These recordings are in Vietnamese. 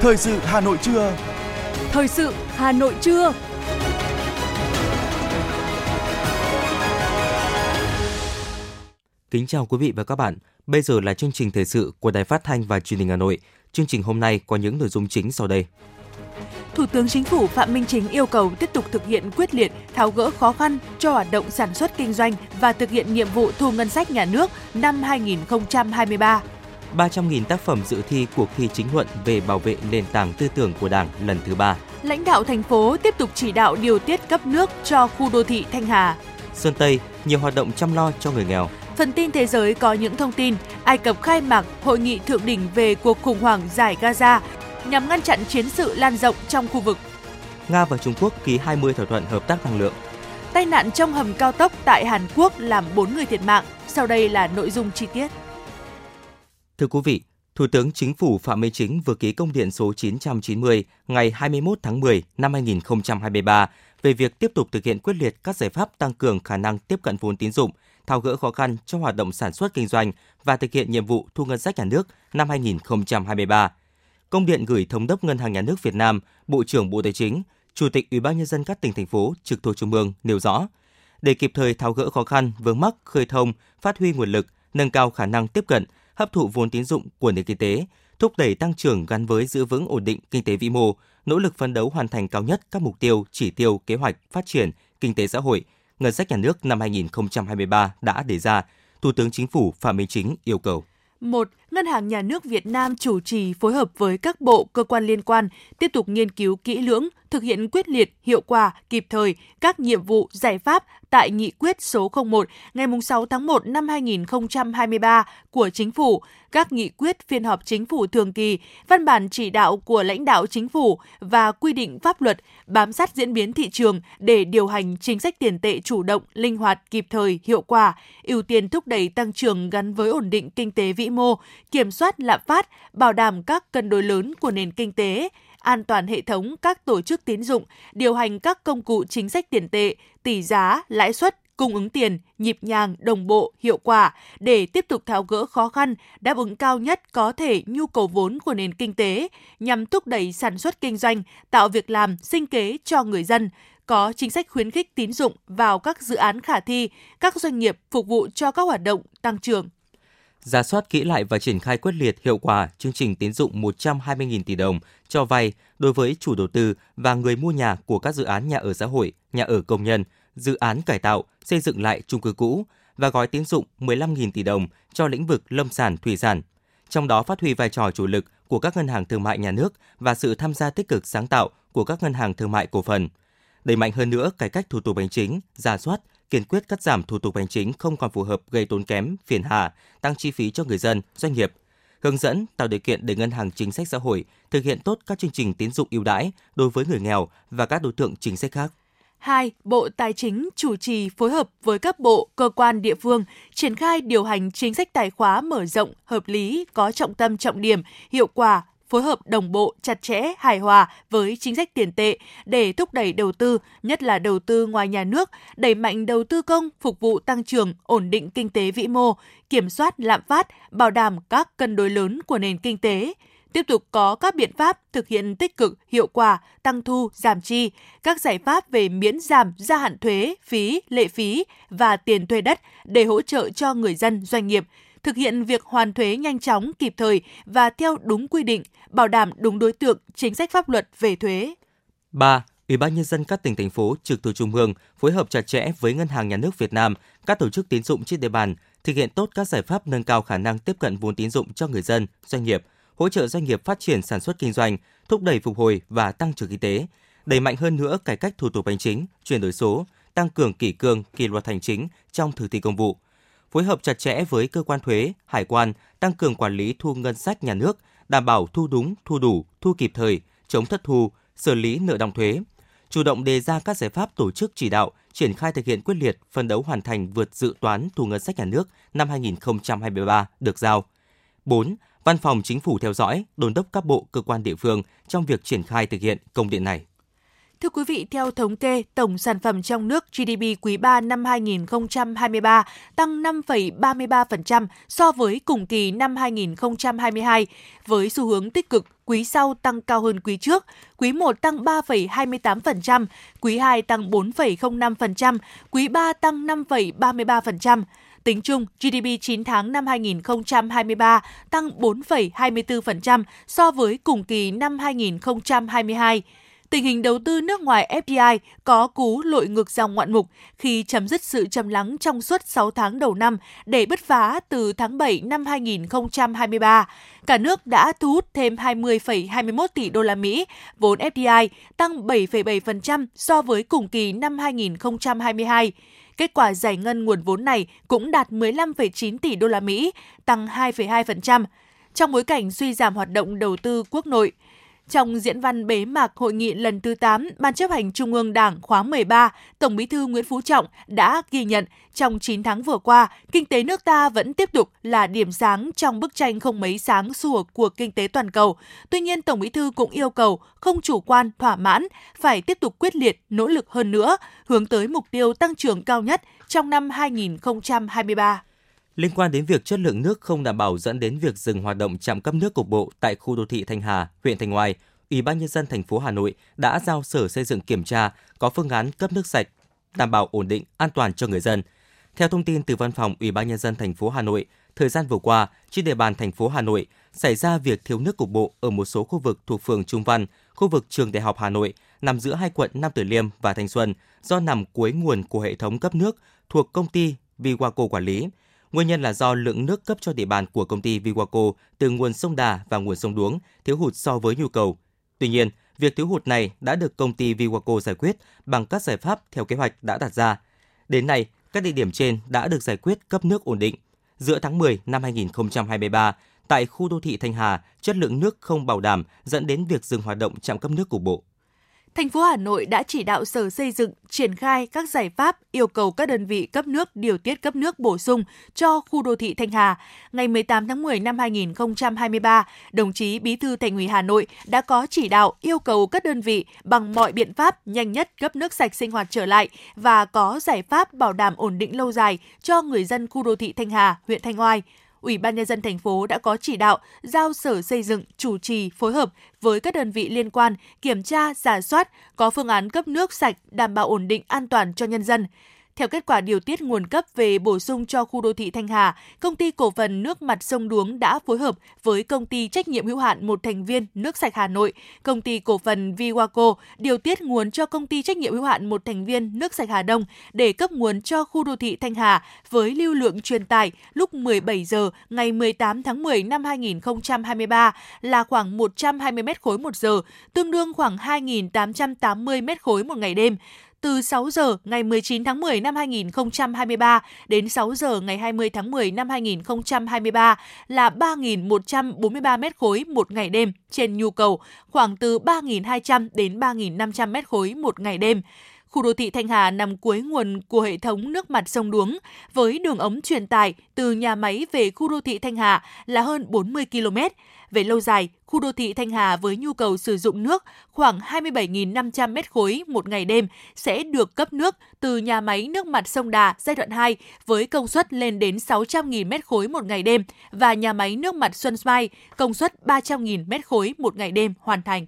Thời sự Hà Nội trưa. Thời sự Hà Nội trưa. Kính chào quý vị và các bạn. Bây giờ là chương trình thời sự của Đài Phát thanh và Truyền hình Hà Nội. Chương trình hôm nay có những nội dung chính sau đây. Thủ tướng Chính phủ Phạm Minh Chính yêu cầu tiếp tục thực hiện quyết liệt, tháo gỡ khó khăn cho hoạt động sản xuất kinh doanh và thực hiện nhiệm vụ thu ngân sách nhà nước năm 2023. 300.000 tác phẩm dự thi cuộc thi chính luận về bảo vệ nền tảng tư tưởng của Đảng lần thứ ba. Lãnh đạo thành phố tiếp tục chỉ đạo điều tiết cấp nước cho khu đô thị Thanh Hà. Sơn Tây, nhiều hoạt động chăm lo cho người nghèo. Phần tin thế giới có những thông tin Ai Cập khai mạc hội nghị thượng đỉnh về cuộc khủng hoảng giải Gaza nhằm ngăn chặn chiến sự lan rộng trong khu vực. Nga và Trung Quốc ký 20 thỏa thuận hợp tác năng lượng. Tai nạn trong hầm cao tốc tại Hàn Quốc làm 4 người thiệt mạng. Sau đây là nội dung chi tiết. Thưa quý vị, Thủ tướng Chính phủ Phạm Minh Chính vừa ký công điện số 990 ngày 21 tháng 10 năm 2023 về việc tiếp tục thực hiện quyết liệt các giải pháp tăng cường khả năng tiếp cận vốn tín dụng, tháo gỡ khó khăn cho hoạt động sản xuất kinh doanh và thực hiện nhiệm vụ thu ngân sách nhà nước năm 2023. Công điện gửi Thống đốc Ngân hàng Nhà nước Việt Nam, Bộ trưởng Bộ Tài chính, Chủ tịch Ủy ban nhân dân các tỉnh thành phố trực thuộc trung ương nêu rõ, để kịp thời tháo gỡ khó khăn, vướng mắc, khơi thông, phát huy nguồn lực, nâng cao khả năng tiếp cận, hấp thụ vốn tín dụng của nền kinh tế, thúc đẩy tăng trưởng gắn với giữ vững ổn định kinh tế vĩ mô, nỗ lực phấn đấu hoàn thành cao nhất các mục tiêu, chỉ tiêu, kế hoạch phát triển kinh tế xã hội, ngân sách nhà nước năm 2023 đã đề ra, Thủ tướng Chính phủ Phạm Minh Chính yêu cầu. 1. Ngân hàng Nhà nước Việt Nam chủ trì phối hợp với các bộ, cơ quan liên quan tiếp tục nghiên cứu kỹ lưỡng, thực hiện quyết liệt, hiệu quả, kịp thời các nhiệm vụ, giải pháp tại Nghị quyết số 01 ngày 6 tháng 1 năm 2023 của Chính phủ, các nghị quyết phiên họp Chính phủ thường kỳ, văn bản chỉ đạo của lãnh đạo Chính phủ và quy định pháp luật bám sát diễn biến thị trường để điều hành chính sách tiền tệ chủ động, linh hoạt, kịp thời, hiệu quả, ưu tiên thúc đẩy tăng trưởng gắn với ổn định kinh tế vĩ mô, kiểm soát lạm phát, bảo đảm các cân đối lớn của nền kinh tế, an toàn hệ thống các tổ chức tín dụng, điều hành các công cụ chính sách tiền tệ, tỷ giá, lãi suất, cung ứng tiền nhịp nhàng, đồng bộ, hiệu quả để tiếp tục tháo gỡ khó khăn, đáp ứng cao nhất có thể nhu cầu vốn của nền kinh tế nhằm thúc đẩy sản xuất kinh doanh, tạo việc làm, sinh kế cho người dân, có chính sách khuyến khích tín dụng vào các dự án khả thi, các doanh nghiệp phục vụ cho các hoạt động tăng trưởng ra soát kỹ lại và triển khai quyết liệt hiệu quả chương trình tín dụng 120.000 tỷ đồng cho vay đối với chủ đầu tư và người mua nhà của các dự án nhà ở xã hội, nhà ở công nhân, dự án cải tạo, xây dựng lại chung cư cũ và gói tín dụng 15.000 tỷ đồng cho lĩnh vực lâm sản thủy sản. Trong đó phát huy vai trò chủ lực của các ngân hàng thương mại nhà nước và sự tham gia tích cực sáng tạo của các ngân hàng thương mại cổ phần. Đẩy mạnh hơn nữa cải cách thủ tục hành chính, ra soát, kiên quyết cắt giảm thủ tục hành chính không còn phù hợp gây tốn kém, phiền hà, tăng chi phí cho người dân, doanh nghiệp. Hướng dẫn tạo điều kiện để ngân hàng chính sách xã hội thực hiện tốt các chương trình tín dụng ưu đãi đối với người nghèo và các đối tượng chính sách khác. 2. Bộ Tài chính chủ trì phối hợp với các bộ, cơ quan địa phương triển khai điều hành chính sách tài khóa mở rộng, hợp lý, có trọng tâm trọng điểm, hiệu quả, phối hợp đồng bộ, chặt chẽ, hài hòa với chính sách tiền tệ để thúc đẩy đầu tư, nhất là đầu tư ngoài nhà nước, đẩy mạnh đầu tư công phục vụ tăng trưởng, ổn định kinh tế vĩ mô, kiểm soát lạm phát, bảo đảm các cân đối lớn của nền kinh tế. Tiếp tục có các biện pháp thực hiện tích cực, hiệu quả, tăng thu, giảm chi, các giải pháp về miễn giảm gia hạn thuế, phí, lệ phí và tiền thuê đất để hỗ trợ cho người dân, doanh nghiệp, thực hiện việc hoàn thuế nhanh chóng, kịp thời và theo đúng quy định, bảo đảm đúng đối tượng, chính sách pháp luật về thuế. 3. Ủy ban nhân dân các tỉnh thành phố trực thuộc trung ương phối hợp chặt chẽ với Ngân hàng Nhà nước Việt Nam, các tổ chức tín dụng trên địa bàn thực hiện tốt các giải pháp nâng cao khả năng tiếp cận vốn tín dụng cho người dân, doanh nghiệp, hỗ trợ doanh nghiệp phát triển sản xuất kinh doanh, thúc đẩy phục hồi và tăng trưởng kinh tế, đẩy mạnh hơn nữa cải cách thủ tục hành chính, chuyển đổi số, tăng cường kỷ cương, kỷ luật hành chính trong thực thi công vụ, phối hợp chặt chẽ với cơ quan thuế, hải quan, tăng cường quản lý thu ngân sách nhà nước, đảm bảo thu đúng, thu đủ, thu kịp thời, chống thất thu, xử lý nợ động thuế, chủ động đề ra các giải pháp tổ chức chỉ đạo, triển khai thực hiện quyết liệt, phân đấu hoàn thành vượt dự toán thu ngân sách nhà nước năm 2023 được giao. 4. Văn phòng Chính phủ theo dõi, đôn đốc các bộ, cơ quan địa phương trong việc triển khai thực hiện công điện này. Thưa quý vị, theo thống kê, tổng sản phẩm trong nước GDP quý 3 năm 2023 tăng 5,33% so với cùng kỳ năm 2022, với xu hướng tích cực quý sau tăng cao hơn quý trước, quý 1 tăng 3,28%, quý 2 tăng 4,05%, quý 3 tăng 5,33%. Tính chung, GDP 9 tháng năm 2023 tăng 4,24% so với cùng kỳ năm 2022 tình hình đầu tư nước ngoài FDI có cú lội ngược dòng ngoạn mục khi chấm dứt sự trầm lắng trong suốt 6 tháng đầu năm để bứt phá từ tháng 7 năm 2023. Cả nước đã thu hút thêm 20,21 tỷ đô la Mỹ vốn FDI, tăng 7,7% so với cùng kỳ năm 2022. Kết quả giải ngân nguồn vốn này cũng đạt 15,9 tỷ đô la Mỹ, tăng 2,2%. Trong bối cảnh suy giảm hoạt động đầu tư quốc nội, trong diễn văn bế mạc hội nghị lần thứ 8 Ban chấp hành Trung ương Đảng khóa 13, Tổng Bí thư Nguyễn Phú Trọng đã ghi nhận trong 9 tháng vừa qua, kinh tế nước ta vẫn tiếp tục là điểm sáng trong bức tranh không mấy sáng sủa của kinh tế toàn cầu. Tuy nhiên, Tổng Bí thư cũng yêu cầu không chủ quan, thỏa mãn, phải tiếp tục quyết liệt, nỗ lực hơn nữa, hướng tới mục tiêu tăng trưởng cao nhất trong năm 2023 liên quan đến việc chất lượng nước không đảm bảo dẫn đến việc dừng hoạt động trạm cấp nước cục bộ tại khu đô thị Thanh Hà, huyện Thanh Oai, Ủy ban nhân dân thành phố Hà Nội đã giao Sở Xây dựng kiểm tra có phương án cấp nước sạch đảm bảo ổn định, an toàn cho người dân. Theo thông tin từ Văn phòng Ủy ban nhân dân thành phố Hà Nội, thời gian vừa qua, trên địa bàn thành phố Hà Nội xảy ra việc thiếu nước cục bộ ở một số khu vực thuộc phường Trung Văn, khu vực trường Đại học Hà Nội nằm giữa hai quận Nam Từ Liêm và Thanh Xuân do nằm cuối nguồn của hệ thống cấp nước thuộc công ty Viwaco quản lý. Nguyên nhân là do lượng nước cấp cho địa bàn của công ty Viwaco từ nguồn sông Đà và nguồn sông Đuống thiếu hụt so với nhu cầu. Tuy nhiên, việc thiếu hụt này đã được công ty Viwaco giải quyết bằng các giải pháp theo kế hoạch đã đặt ra. Đến nay, các địa điểm trên đã được giải quyết cấp nước ổn định. Giữa tháng 10 năm 2023, tại khu đô thị Thanh Hà, chất lượng nước không bảo đảm dẫn đến việc dừng hoạt động trạm cấp nước cục bộ thành phố Hà Nội đã chỉ đạo Sở Xây dựng triển khai các giải pháp yêu cầu các đơn vị cấp nước điều tiết cấp nước bổ sung cho khu đô thị Thanh Hà. Ngày 18 tháng 10 năm 2023, đồng chí Bí thư Thành ủy Hà Nội đã có chỉ đạo yêu cầu các đơn vị bằng mọi biện pháp nhanh nhất cấp nước sạch sinh hoạt trở lại và có giải pháp bảo đảm ổn định lâu dài cho người dân khu đô thị Thanh Hà, huyện Thanh Oai. Ủy ban nhân dân thành phố đã có chỉ đạo giao Sở Xây dựng chủ trì phối hợp với các đơn vị liên quan kiểm tra, giả soát, có phương án cấp nước sạch đảm bảo ổn định an toàn cho nhân dân. Theo kết quả điều tiết nguồn cấp về bổ sung cho khu đô thị Thanh Hà, công ty cổ phần nước mặt sông Đuống đã phối hợp với công ty trách nhiệm hữu hạn một thành viên nước sạch Hà Nội, công ty cổ phần Viwaco điều tiết nguồn cho công ty trách nhiệm hữu hạn một thành viên nước sạch Hà Đông để cấp nguồn cho khu đô thị Thanh Hà với lưu lượng truyền tải lúc 17 giờ ngày 18 tháng 10 năm 2023 là khoảng 120 m khối một giờ, tương đương khoảng 2.880 m khối một ngày đêm từ 6 giờ ngày 19 tháng 10 năm 2023 đến 6 giờ ngày 20 tháng 10 năm 2023 là 3.143 mét khối một ngày đêm trên nhu cầu khoảng từ 3.200 đến 3.500 mét khối một ngày đêm. Khu đô thị Thanh Hà nằm cuối nguồn của hệ thống nước mặt sông Đuống, với đường ống truyền tải từ nhà máy về khu đô thị Thanh Hà là hơn 40 km. Về lâu dài, khu đô thị Thanh Hà với nhu cầu sử dụng nước khoảng 27.500 m khối một ngày đêm sẽ được cấp nước từ nhà máy nước mặt sông Đà giai đoạn 2 với công suất lên đến 600.000 m khối một ngày đêm và nhà máy nước mặt Xuân Mai công suất 300.000 m khối một ngày đêm hoàn thành.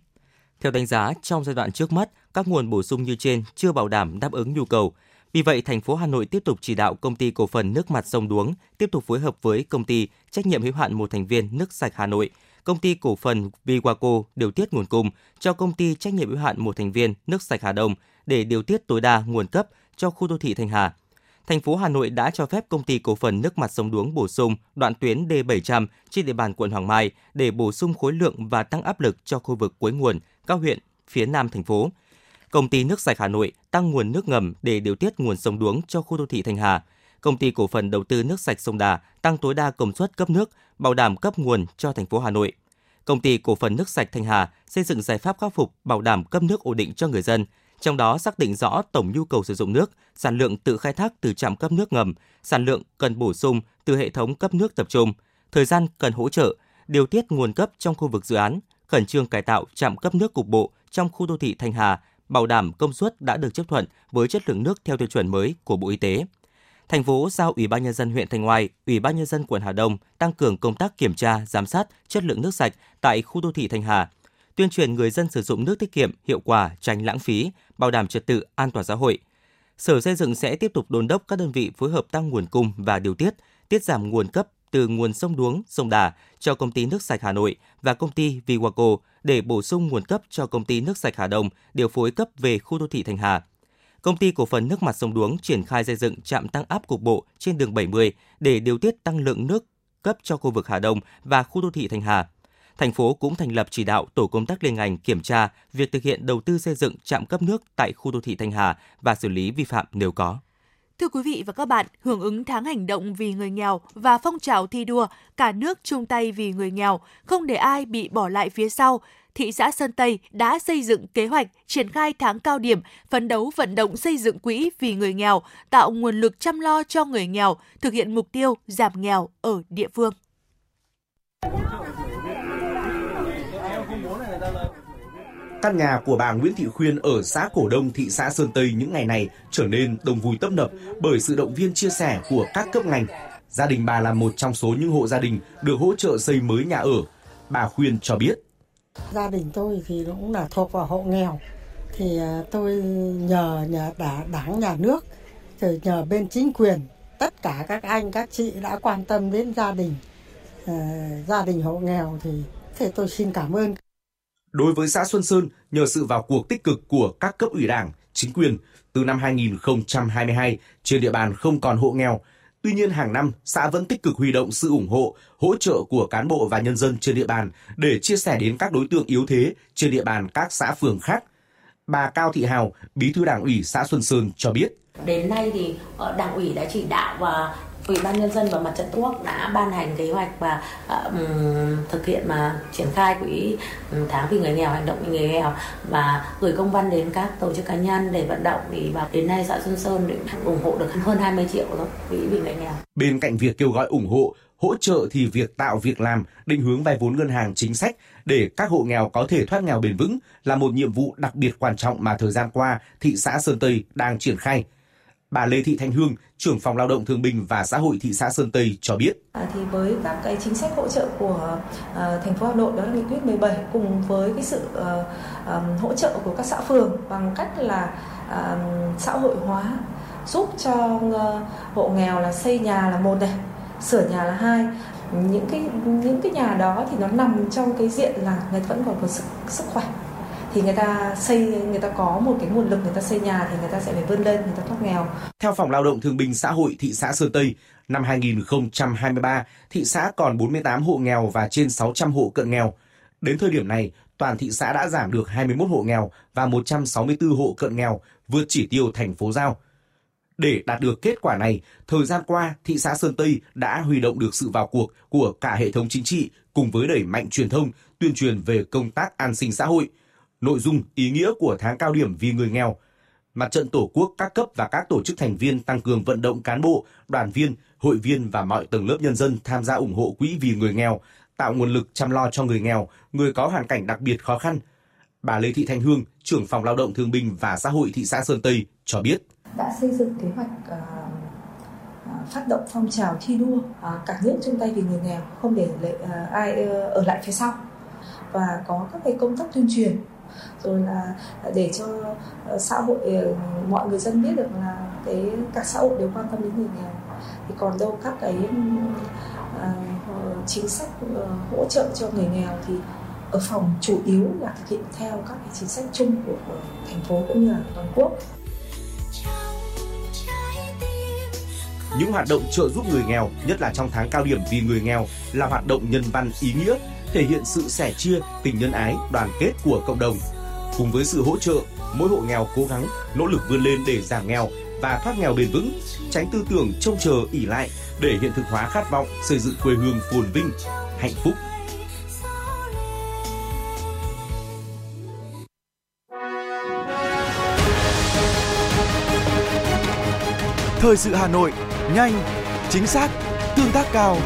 Theo đánh giá, trong giai đoạn trước mắt, các nguồn bổ sung như trên chưa bảo đảm đáp ứng nhu cầu. Vì vậy, thành phố Hà Nội tiếp tục chỉ đạo công ty cổ phần nước mặt sông Đuống tiếp tục phối hợp với công ty trách nhiệm hữu hạn một thành viên nước sạch Hà Nội, công ty cổ phần Viwaco điều tiết nguồn cung cho công ty trách nhiệm hữu hạn một thành viên nước sạch Hà Đông để điều tiết tối đa nguồn cấp cho khu đô thị Thanh Hà. Thành phố Hà Nội đã cho phép công ty cổ phần nước mặt sông Đuống bổ sung đoạn tuyến D700 trên địa bàn quận Hoàng Mai để bổ sung khối lượng và tăng áp lực cho khu vực cuối nguồn, các huyện phía nam thành phố. Công ty nước sạch Hà Nội tăng nguồn nước ngầm để điều tiết nguồn sông Đuống cho khu đô thị Thanh Hà. Công ty cổ phần đầu tư nước sạch sông Đà tăng tối đa công suất cấp nước, bảo đảm cấp nguồn cho thành phố Hà Nội. Công ty cổ phần nước sạch Thanh Hà xây dựng giải pháp khắc phục bảo đảm cấp nước ổn định cho người dân, trong đó xác định rõ tổng nhu cầu sử dụng nước, sản lượng tự khai thác từ trạm cấp nước ngầm, sản lượng cần bổ sung từ hệ thống cấp nước tập trung, thời gian cần hỗ trợ, điều tiết nguồn cấp trong khu vực dự án, khẩn trương cải tạo trạm cấp nước cục bộ trong khu đô thị Thanh Hà bảo đảm công suất đã được chấp thuận với chất lượng nước theo tiêu chuẩn mới của Bộ Y tế. Thành phố giao Ủy ban nhân dân huyện Thanh Oai, Ủy ban nhân dân quận Hà Đông tăng cường công tác kiểm tra, giám sát chất lượng nước sạch tại khu đô thị Thanh Hà, tuyên truyền người dân sử dụng nước tiết kiệm, hiệu quả, tránh lãng phí, bảo đảm trật tự an toàn xã hội. Sở Xây dựng sẽ tiếp tục đôn đốc các đơn vị phối hợp tăng nguồn cung và điều tiết, tiết giảm nguồn cấp từ nguồn sông Đuống, sông Đà cho công ty nước sạch Hà Nội và công ty Viwaco để bổ sung nguồn cấp cho công ty nước sạch Hà Đông điều phối cấp về khu đô thị Thanh Hà. Công ty cổ phần nước mặt sông Đuống triển khai xây dựng trạm tăng áp cục bộ trên đường 70 để điều tiết tăng lượng nước cấp cho khu vực Hà Đông và khu đô thị Thanh Hà. Thành phố cũng thành lập chỉ đạo tổ công tác liên ngành kiểm tra việc thực hiện đầu tư xây dựng trạm cấp nước tại khu đô thị Thanh Hà và xử lý vi phạm nếu có. Thưa quý vị và các bạn, hưởng ứng tháng hành động vì người nghèo và phong trào thi đua cả nước chung tay vì người nghèo, không để ai bị bỏ lại phía sau, thị xã Sơn Tây đã xây dựng kế hoạch triển khai tháng cao điểm phấn đấu vận động xây dựng quỹ vì người nghèo, tạo nguồn lực chăm lo cho người nghèo, thực hiện mục tiêu giảm nghèo ở địa phương. Căn nhà của bà Nguyễn Thị Khuyên ở xã Cổ Đông, thị xã Sơn Tây những ngày này trở nên đông vui tấp nập bởi sự động viên chia sẻ của các cấp ngành. Gia đình bà là một trong số những hộ gia đình được hỗ trợ xây mới nhà ở. Bà Khuyên cho biết. Gia đình tôi thì cũng là thuộc vào hộ nghèo. Thì à, tôi nhờ nhờ đảng nhà nước, rồi nhờ bên chính quyền, tất cả các anh, các chị đã quan tâm đến gia đình. À, gia đình hộ nghèo thì, thì tôi xin cảm ơn. Đối với xã Xuân Sơn, nhờ sự vào cuộc tích cực của các cấp ủy đảng, chính quyền, từ năm 2022, trên địa bàn không còn hộ nghèo. Tuy nhiên hàng năm, xã vẫn tích cực huy động sự ủng hộ, hỗ trợ của cán bộ và nhân dân trên địa bàn để chia sẻ đến các đối tượng yếu thế trên địa bàn các xã phường khác. Bà Cao Thị Hào, Bí thư Đảng ủy xã Xuân Sơn cho biết. Đến nay thì ờ, Đảng ủy đã chỉ đạo và Ủy ban nhân dân và mặt trận Tổ quốc đã ban hành kế hoạch và um, thực hiện mà triển khai quỹ tháng vì người nghèo hành động vì người nghèo và gửi công văn đến các tổ chức cá nhân để vận động thì và đến nay xã Xuân Sơn đã ủng hộ được hơn 20 triệu rồi quỹ vì người nghèo. Bên cạnh việc kêu gọi ủng hộ, hỗ trợ thì việc tạo việc làm, định hướng vay vốn ngân hàng chính sách để các hộ nghèo có thể thoát nghèo bền vững là một nhiệm vụ đặc biệt quan trọng mà thời gian qua thị xã Sơn Tây đang triển khai. Bà Lê Thị Thanh Hương, trưởng phòng lao động thương binh và xã hội thị xã Sơn Tây cho biết. À, thì với các cái chính sách hỗ trợ của à, thành phố Hà Nội đó là nghị quyết 17 cùng với cái sự à, à, hỗ trợ của các xã phường bằng cách là à, xã hội hóa giúp cho à, hộ nghèo là xây nhà là một này, sửa nhà là hai những cái những cái nhà đó thì nó nằm trong cái diện là người vẫn còn có sức sức khỏe thì người ta xây người ta có một cái nguồn lực người ta xây nhà thì người ta sẽ phải vươn lên người ta thoát nghèo. Theo Phòng Lao động Thương binh Xã hội thị xã Sơn Tây, năm 2023, thị xã còn 48 hộ nghèo và trên 600 hộ cận nghèo. Đến thời điểm này, toàn thị xã đã giảm được 21 hộ nghèo và 164 hộ cận nghèo, vượt chỉ tiêu thành phố giao. Để đạt được kết quả này, thời gian qua, thị xã Sơn Tây đã huy động được sự vào cuộc của cả hệ thống chính trị cùng với đẩy mạnh truyền thông, tuyên truyền về công tác an sinh xã hội – nội dung, ý nghĩa của tháng cao điểm vì người nghèo. Mặt trận Tổ quốc các cấp và các tổ chức thành viên tăng cường vận động cán bộ, đoàn viên, hội viên và mọi tầng lớp nhân dân tham gia ủng hộ quỹ vì người nghèo, tạo nguồn lực chăm lo cho người nghèo, người có hoàn cảnh đặc biệt khó khăn. Bà Lê Thị Thanh Hương, trưởng phòng lao động thương binh và xã hội thị xã Sơn Tây cho biết. Đã xây dựng kế hoạch uh, phát động phong trào thi đua uh, cả nước chung tay vì người nghèo, không để lệ, uh, ai uh, ở lại phía sau và có các cái công tác tuyên truyền rồi là để cho ờ, xã hội ờ, mọi người dân biết được là cái các xã hội đều quan tâm đến người nghèo. Thì còn đâu các cái uh, chính sách uh, hỗ trợ cho người nghèo thì ở phòng chủ yếu là thực hiện theo các cái chính sách chung của, của thành phố cũng như là toàn quốc. Những hoạt động trợ giúp người nghèo, nhất là trong tháng cao điểm vì người nghèo, là hoạt động nhân văn ý nghĩa, thể hiện sự sẻ chia, tình nhân ái, đoàn kết của cộng đồng. Cùng với sự hỗ trợ, mỗi hộ nghèo cố gắng nỗ lực vươn lên để giảm nghèo và thoát nghèo bền vững, tránh tư tưởng trông chờ ỉ lại để hiện thực hóa khát vọng xây dựng quê hương phồn vinh, hạnh phúc. Thời sự Hà Nội, nhanh, chính xác, tương tác cao.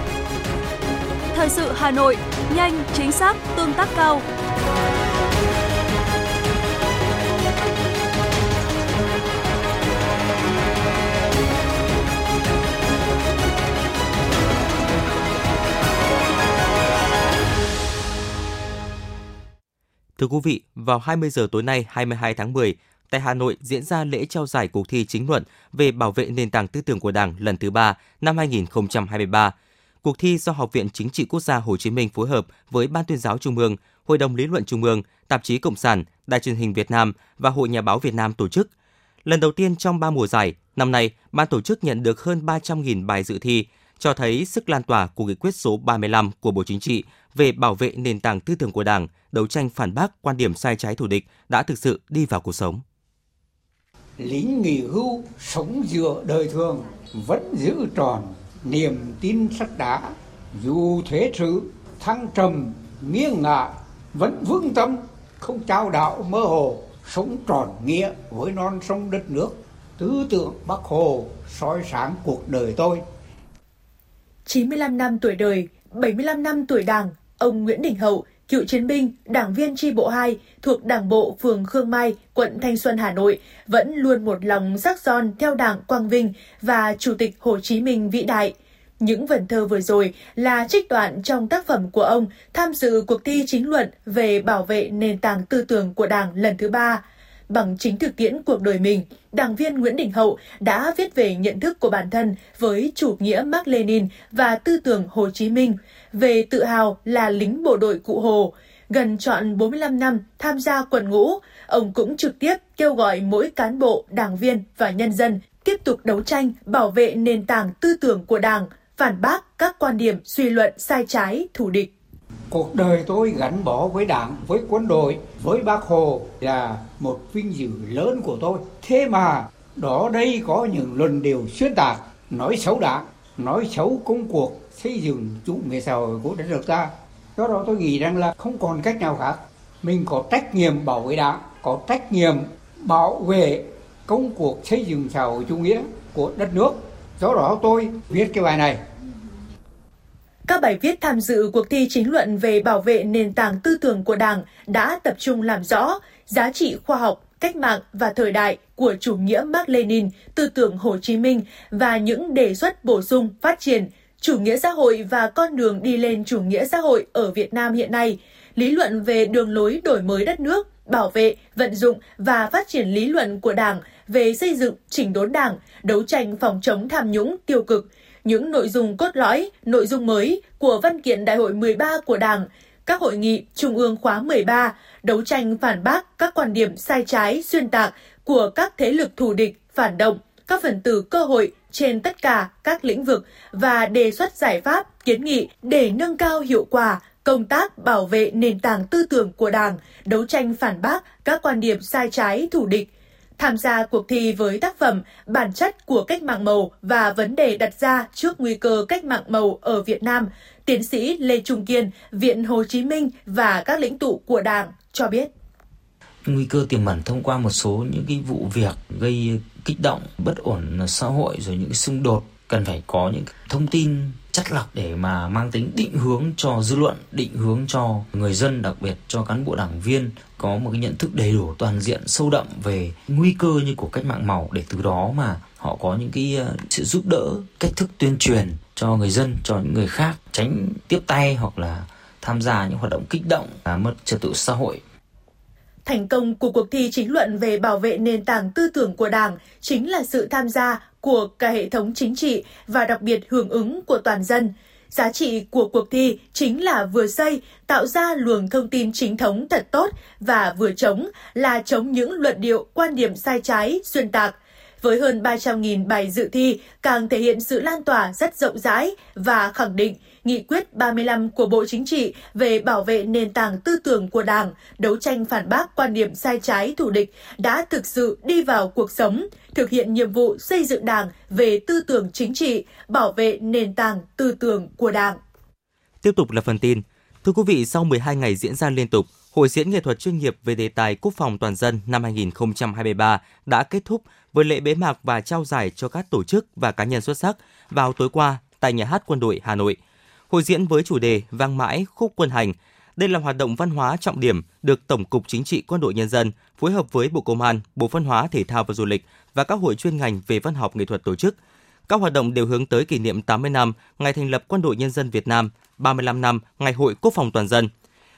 Thời sự Hà Nội, nhanh, chính xác, tương tác cao. Thưa quý vị, vào 20 giờ tối nay 22 tháng 10, tại Hà Nội diễn ra lễ trao giải cuộc thi chính luận về bảo vệ nền tảng tư tưởng của Đảng lần thứ 3 năm 2023. Cuộc thi do Học viện Chính trị Quốc gia Hồ Chí Minh phối hợp với Ban tuyên giáo Trung ương, Hội đồng lý luận Trung ương, Tạp chí Cộng sản, Đài truyền hình Việt Nam và Hội Nhà báo Việt Nam tổ chức. Lần đầu tiên trong 3 mùa giải, năm nay, ban tổ chức nhận được hơn 300.000 bài dự thi, cho thấy sức lan tỏa của nghị quyết số 35 của Bộ Chính trị về bảo vệ nền tảng tư tưởng của Đảng, đấu tranh phản bác quan điểm sai trái thù địch đã thực sự đi vào cuộc sống. Lính nghỉ hưu sống dựa đời thường vẫn giữ tròn niềm tin sắt đá, dù thế sự, thăng trầm, nghiêng ngả, vẫn vững tâm, không trao đạo mơ hồ, sống tròn nghĩa với non sông đất nước. Tư tưởng Bắc Hồ soi sáng cuộc đời tôi. 95 năm tuổi đời 75 năm tuổi đảng, ông Nguyễn Đình Hậu cựu chiến binh, đảng viên tri bộ 2 thuộc Đảng bộ phường Khương Mai, quận Thanh Xuân, Hà Nội vẫn luôn một lòng sắc son theo Đảng Quang Vinh và Chủ tịch Hồ Chí Minh vĩ đại. Những vần thơ vừa rồi là trích đoạn trong tác phẩm của ông tham dự cuộc thi chính luận về bảo vệ nền tảng tư tưởng của Đảng lần thứ ba. Bằng chính thực tiễn cuộc đời mình, đảng viên Nguyễn Đình Hậu đã viết về nhận thức của bản thân với chủ nghĩa Mark Lenin và tư tưởng Hồ Chí Minh, về tự hào là lính bộ đội cụ Hồ. Gần trọn 45 năm tham gia quần ngũ, ông cũng trực tiếp kêu gọi mỗi cán bộ, đảng viên và nhân dân tiếp tục đấu tranh bảo vệ nền tảng tư tưởng của Đảng, phản bác các quan điểm suy luận sai trái, thù địch. Cuộc đời tôi gắn bó với Đảng, với quân đội, với Bác Hồ là một vinh dự lớn của tôi. Thế mà đó đây có những luận điều xuyên tạc, nói xấu Đảng, nói xấu công cuộc xây dựng chủ nghĩa xã hội của đất nước ta. Do đó tôi nghĩ rằng là không còn cách nào khác. Mình có trách nhiệm bảo vệ Đảng, có trách nhiệm bảo vệ công cuộc xây dựng xã hội chủ nghĩa của đất nước. Do đó tôi viết cái bài này các bài viết tham dự cuộc thi chính luận về bảo vệ nền tảng tư tưởng của Đảng đã tập trung làm rõ giá trị khoa học, cách mạng và thời đại của chủ nghĩa Mark Lenin, tư tưởng Hồ Chí Minh và những đề xuất bổ sung phát triển chủ nghĩa xã hội và con đường đi lên chủ nghĩa xã hội ở Việt Nam hiện nay, lý luận về đường lối đổi mới đất nước, bảo vệ, vận dụng và phát triển lý luận của Đảng về xây dựng chỉnh đốn Đảng, đấu tranh phòng chống tham nhũng tiêu cực, những nội dung cốt lõi, nội dung mới của văn kiện Đại hội 13 của Đảng, các hội nghị Trung ương khóa 13, đấu tranh phản bác các quan điểm sai trái, xuyên tạc của các thế lực thù địch, phản động, các phần tử cơ hội trên tất cả các lĩnh vực và đề xuất giải pháp, kiến nghị để nâng cao hiệu quả công tác bảo vệ nền tảng tư tưởng của Đảng, đấu tranh phản bác các quan điểm sai trái thù địch, tham gia cuộc thi với tác phẩm Bản chất của cách mạng màu và vấn đề đặt ra trước nguy cơ cách mạng màu ở Việt Nam, tiến sĩ Lê Trung Kiên, Viện Hồ Chí Minh và các lĩnh tụ của Đảng cho biết. Nguy cơ tiềm ẩn thông qua một số những cái vụ việc gây kích động, bất ổn xã hội rồi những cái xung đột cần phải có những thông tin chất lọc để mà mang tính định hướng cho dư luận, định hướng cho người dân, đặc biệt cho cán bộ đảng viên có một cái nhận thức đầy đủ toàn diện sâu đậm về nguy cơ như của cách mạng màu để từ đó mà họ có những cái ờ, sự giúp đỡ cách thức tuyên truyền cho người dân cho những người khác tránh tiếp tay hoặc là tham gia những hoạt động kích động và mất trật tự xã hội. Thành công của cuộc thi chính luận về bảo vệ nền tảng tư tưởng của Đảng chính là sự tham gia của cả hệ thống chính trị và đặc biệt hưởng ứng của toàn dân. Giá trị của cuộc thi chính là vừa xây, tạo ra luồng thông tin chính thống thật tốt và vừa chống là chống những luận điệu, quan điểm sai trái, xuyên tạc. Với hơn 300.000 bài dự thi càng thể hiện sự lan tỏa rất rộng rãi và khẳng định Nghị quyết 35 của Bộ Chính trị về bảo vệ nền tảng tư tưởng của Đảng, đấu tranh phản bác quan điểm sai trái thù địch đã thực sự đi vào cuộc sống, thực hiện nhiệm vụ xây dựng Đảng về tư tưởng chính trị, bảo vệ nền tảng tư tưởng của Đảng. Tiếp tục là phần tin. Thưa quý vị, sau 12 ngày diễn ra liên tục, Hội diễn nghệ thuật chuyên nghiệp về đề tài quốc phòng toàn dân năm 2023 đã kết thúc với lễ bế mạc và trao giải cho các tổ chức và cá nhân xuất sắc vào tối qua tại Nhà hát Quân đội Hà Nội. Hội diễn với chủ đề Vang mãi khúc quân hành. Đây là hoạt động văn hóa trọng điểm được Tổng cục Chính trị Quân đội Nhân dân phối hợp với Bộ Công an, Bộ Văn hóa Thể thao và Du lịch và các hội chuyên ngành về văn học nghệ thuật tổ chức. Các hoạt động đều hướng tới kỷ niệm 80 năm ngày thành lập Quân đội Nhân dân Việt Nam, 35 năm ngày Hội Quốc phòng toàn dân.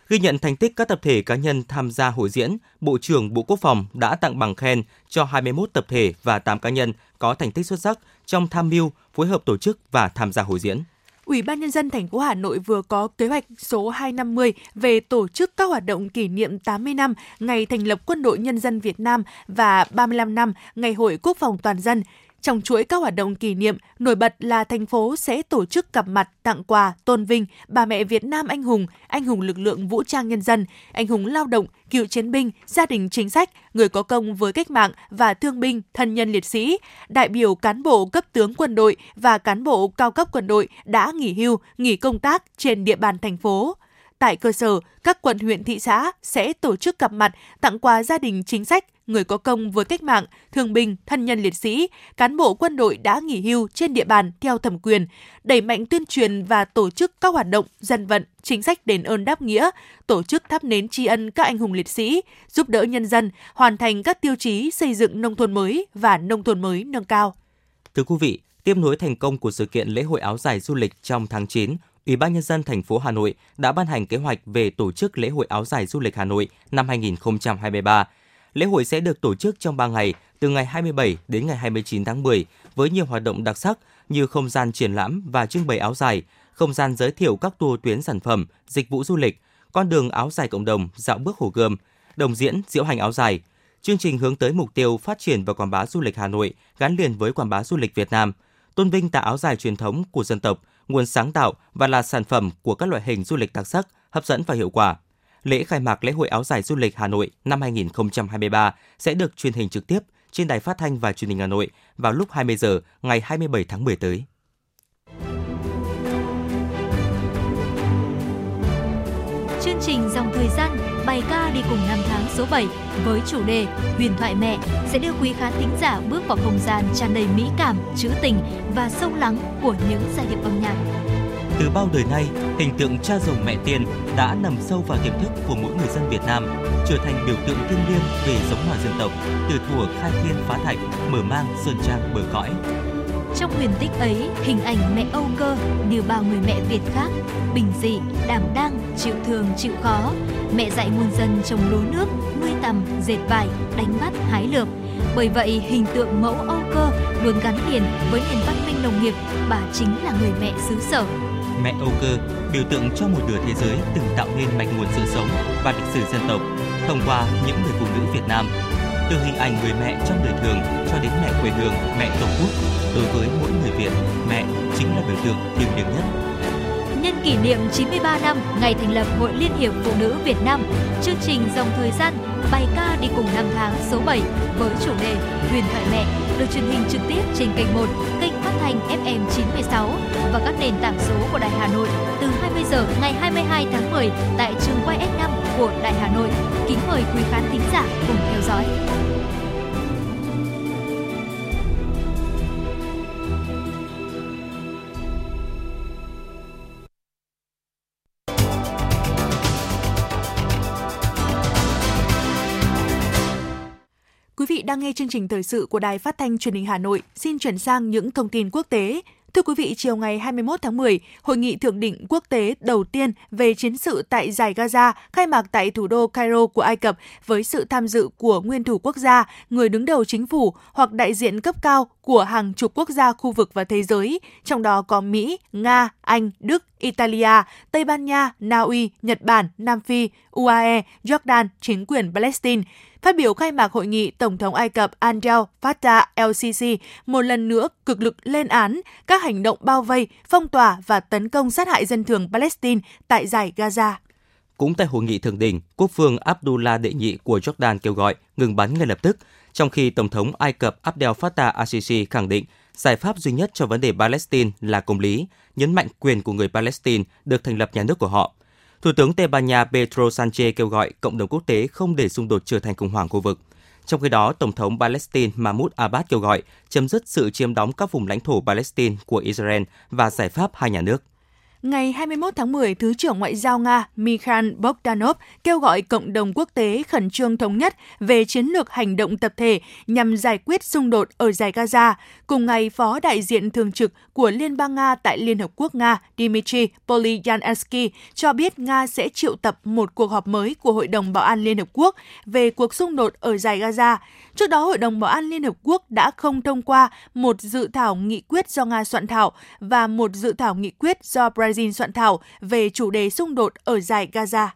Ghi nhận thành tích các tập thể cá nhân tham gia hội diễn, Bộ trưởng Bộ Quốc phòng đã tặng bằng khen cho 21 tập thể và 8 cá nhân có thành tích xuất sắc trong tham mưu, phối hợp tổ chức và tham gia hội diễn. Ủy ban nhân dân thành phố Hà Nội vừa có kế hoạch số 250 về tổ chức các hoạt động kỷ niệm 80 năm ngày thành lập Quân đội Nhân dân Việt Nam và 35 năm ngày Hội Quốc phòng toàn dân. Trong chuỗi các hoạt động kỷ niệm, nổi bật là thành phố sẽ tổ chức gặp mặt tặng quà tôn vinh bà mẹ Việt Nam anh hùng, anh hùng lực lượng vũ trang nhân dân, anh hùng lao động, cựu chiến binh, gia đình chính sách, người có công với cách mạng và thương binh, thân nhân liệt sĩ, đại biểu cán bộ cấp tướng quân đội và cán bộ cao cấp quân đội đã nghỉ hưu, nghỉ công tác trên địa bàn thành phố. Tại cơ sở, các quận huyện thị xã sẽ tổ chức gặp mặt tặng quà gia đình chính sách, người có công với cách mạng, thương binh, thân nhân liệt sĩ, cán bộ quân đội đã nghỉ hưu trên địa bàn theo thẩm quyền, đẩy mạnh tuyên truyền và tổ chức các hoạt động dân vận, chính sách đền ơn đáp nghĩa, tổ chức thắp nến tri ân các anh hùng liệt sĩ, giúp đỡ nhân dân hoàn thành các tiêu chí xây dựng nông thôn mới và nông thôn mới nâng cao. Thưa quý vị, tiếp nối thành công của sự kiện lễ hội áo dài du lịch trong tháng 9, Ủy ban nhân dân thành phố Hà Nội đã ban hành kế hoạch về tổ chức lễ hội áo dài du lịch Hà Nội năm 2023. Lễ hội sẽ được tổ chức trong 3 ngày, từ ngày 27 đến ngày 29 tháng 10, với nhiều hoạt động đặc sắc như không gian triển lãm và trưng bày áo dài, không gian giới thiệu các tour tuyến sản phẩm, dịch vụ du lịch, con đường áo dài cộng đồng, dạo bước Hồ Gươm, đồng diễn, diễu hành áo dài. Chương trình hướng tới mục tiêu phát triển và quảng bá du lịch Hà Nội gắn liền với quảng bá du lịch Việt Nam, tôn vinh tà áo dài truyền thống của dân tộc, nguồn sáng tạo và là sản phẩm của các loại hình du lịch đặc sắc, hấp dẫn và hiệu quả. Lễ khai mạc lễ hội áo dài du lịch Hà Nội năm 2023 sẽ được truyền hình trực tiếp trên đài phát thanh và truyền hình Hà Nội vào lúc 20 giờ ngày 27 tháng 10 tới. Chương trình dòng thời gian bài ca đi cùng năm tháng số 7 với chủ đề Huyền thoại mẹ sẽ đưa quý khán thính giả bước vào không gian tràn đầy mỹ cảm, trữ tình và sâu lắng của những giai điệu âm nhạc. Từ bao đời nay, hình tượng cha rồng mẹ tiên đã nằm sâu vào tiềm thức của mỗi người dân Việt Nam, trở thành biểu tượng thiêng liêng về giống hòa dân tộc, từ thuở khai thiên phá thạch, mở mang sơn trang bờ cõi. Trong huyền tích ấy, hình ảnh mẹ Âu Cơ như bao người mẹ Việt khác, bình dị, đảm đang, chịu thường, chịu khó. Mẹ dạy muôn dân trồng lúa nước, nuôi tầm, dệt vải, đánh bắt, hái lượm. Bởi vậy, hình tượng mẫu Âu Cơ luôn gắn liền với nền văn minh nông nghiệp, bà chính là người mẹ xứ sở. Mẹ Âu Cơ, biểu tượng cho một nửa thế giới từng tạo nên mạch nguồn sự sống và lịch sử dân tộc thông qua những người phụ nữ Việt Nam từ hình ảnh người mẹ trong đời thường cho đến mẹ quê hương, mẹ tổ quốc. Đối với mỗi người Việt, mẹ chính là biểu tượng thiêng liêng nhất. Nhân kỷ niệm 93 năm ngày thành lập Hội Liên hiệp Phụ nữ Việt Nam, chương trình dòng thời gian bài ca đi cùng năm tháng số 7 với chủ đề Huyền thoại mẹ được truyền hình trực tiếp trên kênh 1, kênh phát thanh FM 96 và các nền tảng số của Đài Hà Nội từ 20 giờ ngày 22 tháng 10 tại trường quay S5 của Đài Hà Nội. Kính mời quý khán thính giả cùng theo dõi. Đang nghe chương trình thời sự của Đài Phát thanh Truyền hình Hà Nội. Xin chuyển sang những thông tin quốc tế. Thưa quý vị, chiều ngày 21 tháng 10, hội nghị thượng đỉnh quốc tế đầu tiên về chiến sự tại giải Gaza khai mạc tại thủ đô Cairo của Ai Cập với sự tham dự của nguyên thủ quốc gia, người đứng đầu chính phủ hoặc đại diện cấp cao của hàng chục quốc gia khu vực và thế giới, trong đó có Mỹ, Nga, Anh, Đức, Italia, Tây Ban Nha, Na Uy, Nhật Bản, Nam Phi, UAE, Jordan, chính quyền Palestine. Phát biểu khai mạc hội nghị, Tổng thống Ai Cập Abdel Fattah el-Sisi một lần nữa cực lực lên án các hành động bao vây, phong tỏa và tấn công sát hại dân thường Palestine tại giải Gaza. Cũng tại hội nghị thượng đỉnh, quốc vương Abdullah đệ nhị của Jordan kêu gọi ngừng bắn ngay lập tức, trong khi Tổng thống Ai Cập Abdel Fattah al-Sisi khẳng định giải pháp duy nhất cho vấn đề Palestine là công lý, nhấn mạnh quyền của người Palestine được thành lập nhà nước của họ. Thủ tướng Tây Ban Nha Pedro Sanchez kêu gọi cộng đồng quốc tế không để xung đột trở thành khủng hoảng khu vực. Trong khi đó, Tổng thống Palestine Mahmoud Abbas kêu gọi chấm dứt sự chiếm đóng các vùng lãnh thổ Palestine của Israel và giải pháp hai nhà nước. Ngày 21 tháng 10, Thứ trưởng Ngoại giao Nga Mikhail Bogdanov kêu gọi cộng đồng quốc tế khẩn trương thống nhất về chiến lược hành động tập thể nhằm giải quyết xung đột ở giải Gaza. Cùng ngày, Phó đại diện thường trực của Liên bang Nga tại Liên Hợp Quốc Nga Dmitry Polyansky cho biết Nga sẽ triệu tập một cuộc họp mới của Hội đồng Bảo an Liên Hợp Quốc về cuộc xung đột ở giải Gaza. Trước đó, Hội đồng Bảo an Liên Hợp Quốc đã không thông qua một dự thảo nghị quyết do Nga soạn thảo và một dự thảo nghị quyết do Brazil soạn thảo về chủ đề xung đột ở giải Gaza.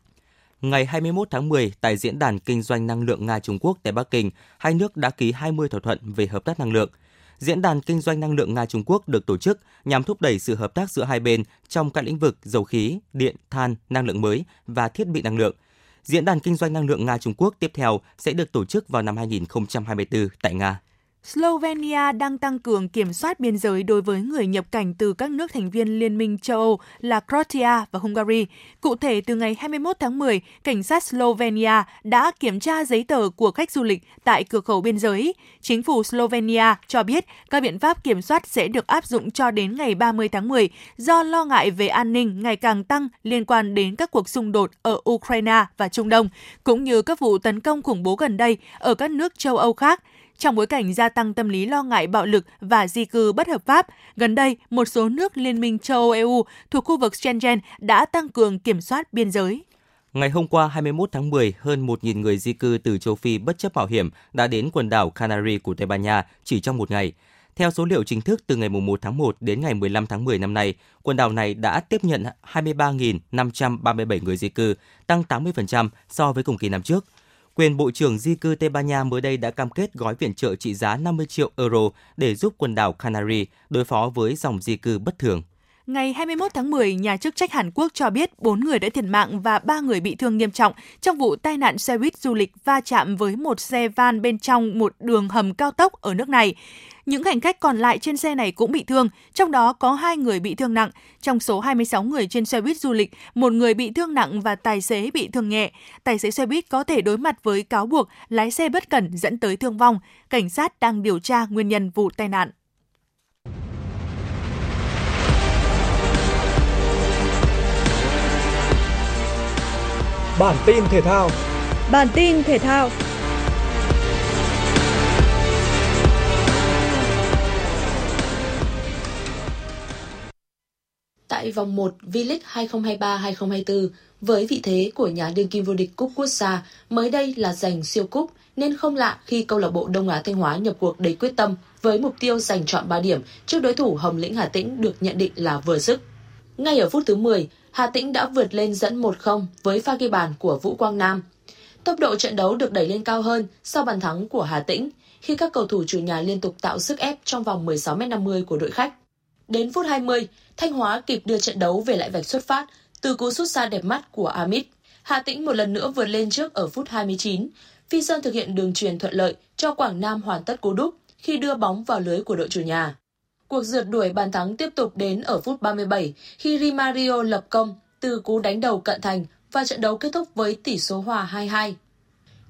Ngày 21 tháng 10, tại Diễn đàn Kinh doanh Năng lượng Nga-Trung Quốc tại Bắc Kinh, hai nước đã ký 20 thỏa thuận về hợp tác năng lượng. Diễn đàn Kinh doanh Năng lượng Nga-Trung Quốc được tổ chức nhằm thúc đẩy sự hợp tác giữa hai bên trong các lĩnh vực dầu khí, điện, than, năng lượng mới và thiết bị năng lượng. Diễn đàn Kinh doanh Năng lượng Nga-Trung Quốc tiếp theo sẽ được tổ chức vào năm 2024 tại Nga. Slovenia đang tăng cường kiểm soát biên giới đối với người nhập cảnh từ các nước thành viên Liên minh châu Âu là Croatia và Hungary. Cụ thể, từ ngày 21 tháng 10, cảnh sát Slovenia đã kiểm tra giấy tờ của khách du lịch tại cửa khẩu biên giới. Chính phủ Slovenia cho biết các biện pháp kiểm soát sẽ được áp dụng cho đến ngày 30 tháng 10 do lo ngại về an ninh ngày càng tăng liên quan đến các cuộc xung đột ở Ukraine và Trung Đông, cũng như các vụ tấn công khủng bố gần đây ở các nước châu Âu khác. Trong bối cảnh gia tăng tâm lý lo ngại bạo lực và di cư bất hợp pháp, gần đây một số nước Liên minh châu Âu EU thuộc khu vực Schengen đã tăng cường kiểm soát biên giới. Ngày hôm qua 21 tháng 10, hơn 1.000 người di cư từ châu Phi bất chấp mạo hiểm đã đến quần đảo Canary của Tây Ban Nha chỉ trong một ngày. Theo số liệu chính thức từ ngày 1 tháng 1 đến ngày 15 tháng 10 năm nay, quần đảo này đã tiếp nhận 23.537 người di cư, tăng 80% so với cùng kỳ năm trước – Quyền Bộ trưởng Di cư Tây Ban Nha mới đây đã cam kết gói viện trợ trị giá 50 triệu euro để giúp quần đảo Canary đối phó với dòng di cư bất thường. Ngày 21 tháng 10, nhà chức trách Hàn Quốc cho biết 4 người đã thiệt mạng và 3 người bị thương nghiêm trọng trong vụ tai nạn xe buýt du lịch va chạm với một xe van bên trong một đường hầm cao tốc ở nước này. Những hành khách còn lại trên xe này cũng bị thương, trong đó có hai người bị thương nặng. Trong số 26 người trên xe buýt du lịch, một người bị thương nặng và tài xế bị thương nhẹ. Tài xế xe buýt có thể đối mặt với cáo buộc lái xe bất cẩn dẫn tới thương vong. Cảnh sát đang điều tra nguyên nhân vụ tai nạn. Bản tin thể thao Bản tin thể thao Tại vòng 1 V-League 2023-2024, với vị thế của nhà đương kim vô địch cúp quốc gia, mới đây là giành siêu cúp nên không lạ khi câu lạc bộ Đông Á Thanh Hóa nhập cuộc đầy quyết tâm với mục tiêu giành chọn 3 điểm trước đối thủ Hồng Lĩnh Hà Tĩnh được nhận định là vừa sức. Ngay ở phút thứ 10, Hà Tĩnh đã vượt lên dẫn 1-0 với pha ghi bàn của Vũ Quang Nam. Tốc độ trận đấu được đẩy lên cao hơn sau bàn thắng của Hà Tĩnh khi các cầu thủ chủ nhà liên tục tạo sức ép trong vòng 16m50 của đội khách. Đến phút 20, Thanh Hóa kịp đưa trận đấu về lại vạch xuất phát từ cú sút xa đẹp mắt của Amit. Hà Tĩnh một lần nữa vượt lên trước ở phút 29. Phi Sơn thực hiện đường truyền thuận lợi cho Quảng Nam hoàn tất cú đúp khi đưa bóng vào lưới của đội chủ nhà. Cuộc rượt đuổi bàn thắng tiếp tục đến ở phút 37 khi Rimario lập công từ cú đánh đầu cận thành và trận đấu kết thúc với tỷ số hòa 2-2.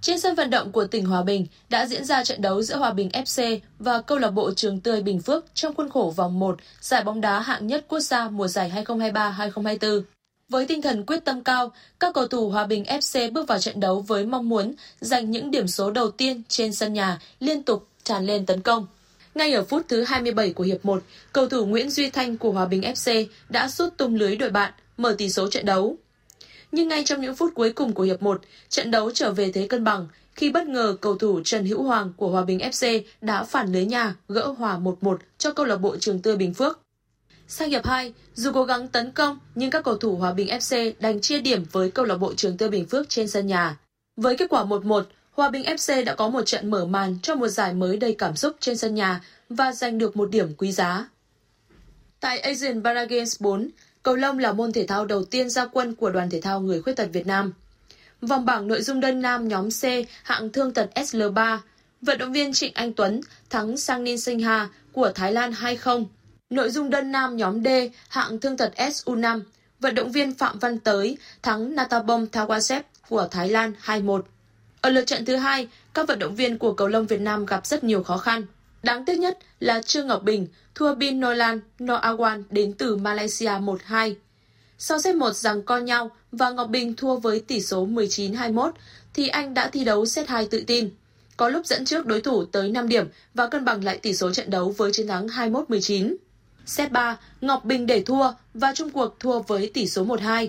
Trên sân vận động của tỉnh Hòa Bình đã diễn ra trận đấu giữa Hòa Bình FC và câu lạc bộ Trường Tươi Bình Phước trong khuôn khổ vòng 1 giải bóng đá hạng nhất quốc gia mùa giải 2023-2024. Với tinh thần quyết tâm cao, các cầu thủ Hòa Bình FC bước vào trận đấu với mong muốn giành những điểm số đầu tiên trên sân nhà liên tục tràn lên tấn công. Ngay ở phút thứ 27 của hiệp 1, cầu thủ Nguyễn Duy Thanh của Hòa Bình FC đã sút tung lưới đội bạn, mở tỷ số trận đấu. Nhưng ngay trong những phút cuối cùng của hiệp 1, trận đấu trở về thế cân bằng khi bất ngờ cầu thủ Trần Hữu Hoàng của Hòa Bình FC đã phản lưới nhà gỡ hòa 1-1 cho câu lạc bộ Trường Tươi Bình Phước. Sang hiệp 2, dù cố gắng tấn công nhưng các cầu thủ Hòa Bình FC đành chia điểm với câu lạc bộ Trường Tươi Bình Phước trên sân nhà. Với kết quả 1-1, Hòa Bình FC đã có một trận mở màn cho một giải mới đầy cảm xúc trên sân nhà và giành được một điểm quý giá. Tại Asian Paragames 4, cầu lông là môn thể thao đầu tiên ra quân của đoàn thể thao người khuyết tật Việt Nam. Vòng bảng nội dung đơn nam nhóm C hạng thương tật SL3, vận động viên Trịnh Anh Tuấn thắng Sang Nin Sinh Hà của Thái Lan 2-0. Nội dung đơn nam nhóm D hạng thương tật SU5, vận động viên Phạm Văn Tới thắng Natabom Thawasep của Thái Lan 2-1. Ở lượt trận thứ hai, các vận động viên của cầu lông Việt Nam gặp rất nhiều khó khăn. Đáng tiếc nhất là Trương Ngọc Bình thua Bin Nolan Noawan đến từ Malaysia 1-2. Sau set 1 rằng co nhau và Ngọc Bình thua với tỷ số 19-21 thì anh đã thi đấu set 2 tự tin. Có lúc dẫn trước đối thủ tới 5 điểm và cân bằng lại tỷ số trận đấu với chiến thắng 21-19. Set 3, Ngọc Bình để thua và chung cuộc thua với tỷ số 1-2.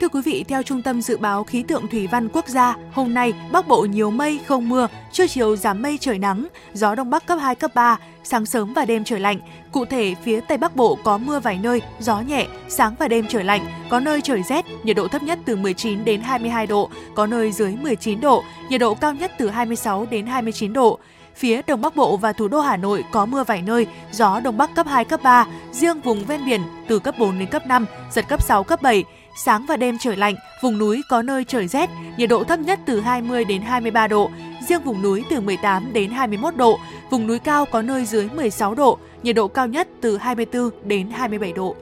Thưa quý vị, theo Trung tâm Dự báo Khí tượng Thủy văn Quốc gia, hôm nay Bắc Bộ nhiều mây, không mưa, trưa chiều giảm mây trời nắng, gió Đông Bắc cấp 2, cấp 3, sáng sớm và đêm trời lạnh. Cụ thể, phía Tây Bắc Bộ có mưa vài nơi, gió nhẹ, sáng và đêm trời lạnh, có nơi trời rét, nhiệt độ thấp nhất từ 19 đến 22 độ, có nơi dưới 19 độ, nhiệt độ cao nhất từ 26 đến 29 độ. Phía Đông Bắc Bộ và thủ đô Hà Nội có mưa vài nơi, gió Đông Bắc cấp 2, cấp 3, riêng vùng ven biển từ cấp 4 đến cấp 5, giật cấp 6, cấp 7, sáng và đêm trời lạnh, vùng núi có nơi trời rét, nhiệt độ thấp nhất từ 20 đến 23 độ, riêng vùng núi từ 18 đến 21 độ, vùng núi cao có nơi dưới 16 độ, nhiệt độ cao nhất từ 24 đến 27 độ.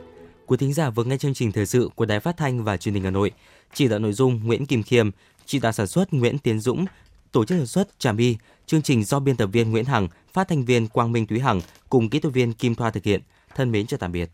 Quý thính giả vừa nghe chương trình thời sự của Đài Phát thanh và Truyền hình Hà Nội. Chỉ đạo nội dung Nguyễn Kim Khiêm, chỉ đạo sản xuất Nguyễn Tiến Dũng, tổ chức sản xuất Trà My, chương trình do biên tập viên Nguyễn Hằng, phát thanh viên Quang Minh Thúy Hằng cùng kỹ thuật viên Kim Thoa thực hiện. Thân mến chào tạm biệt.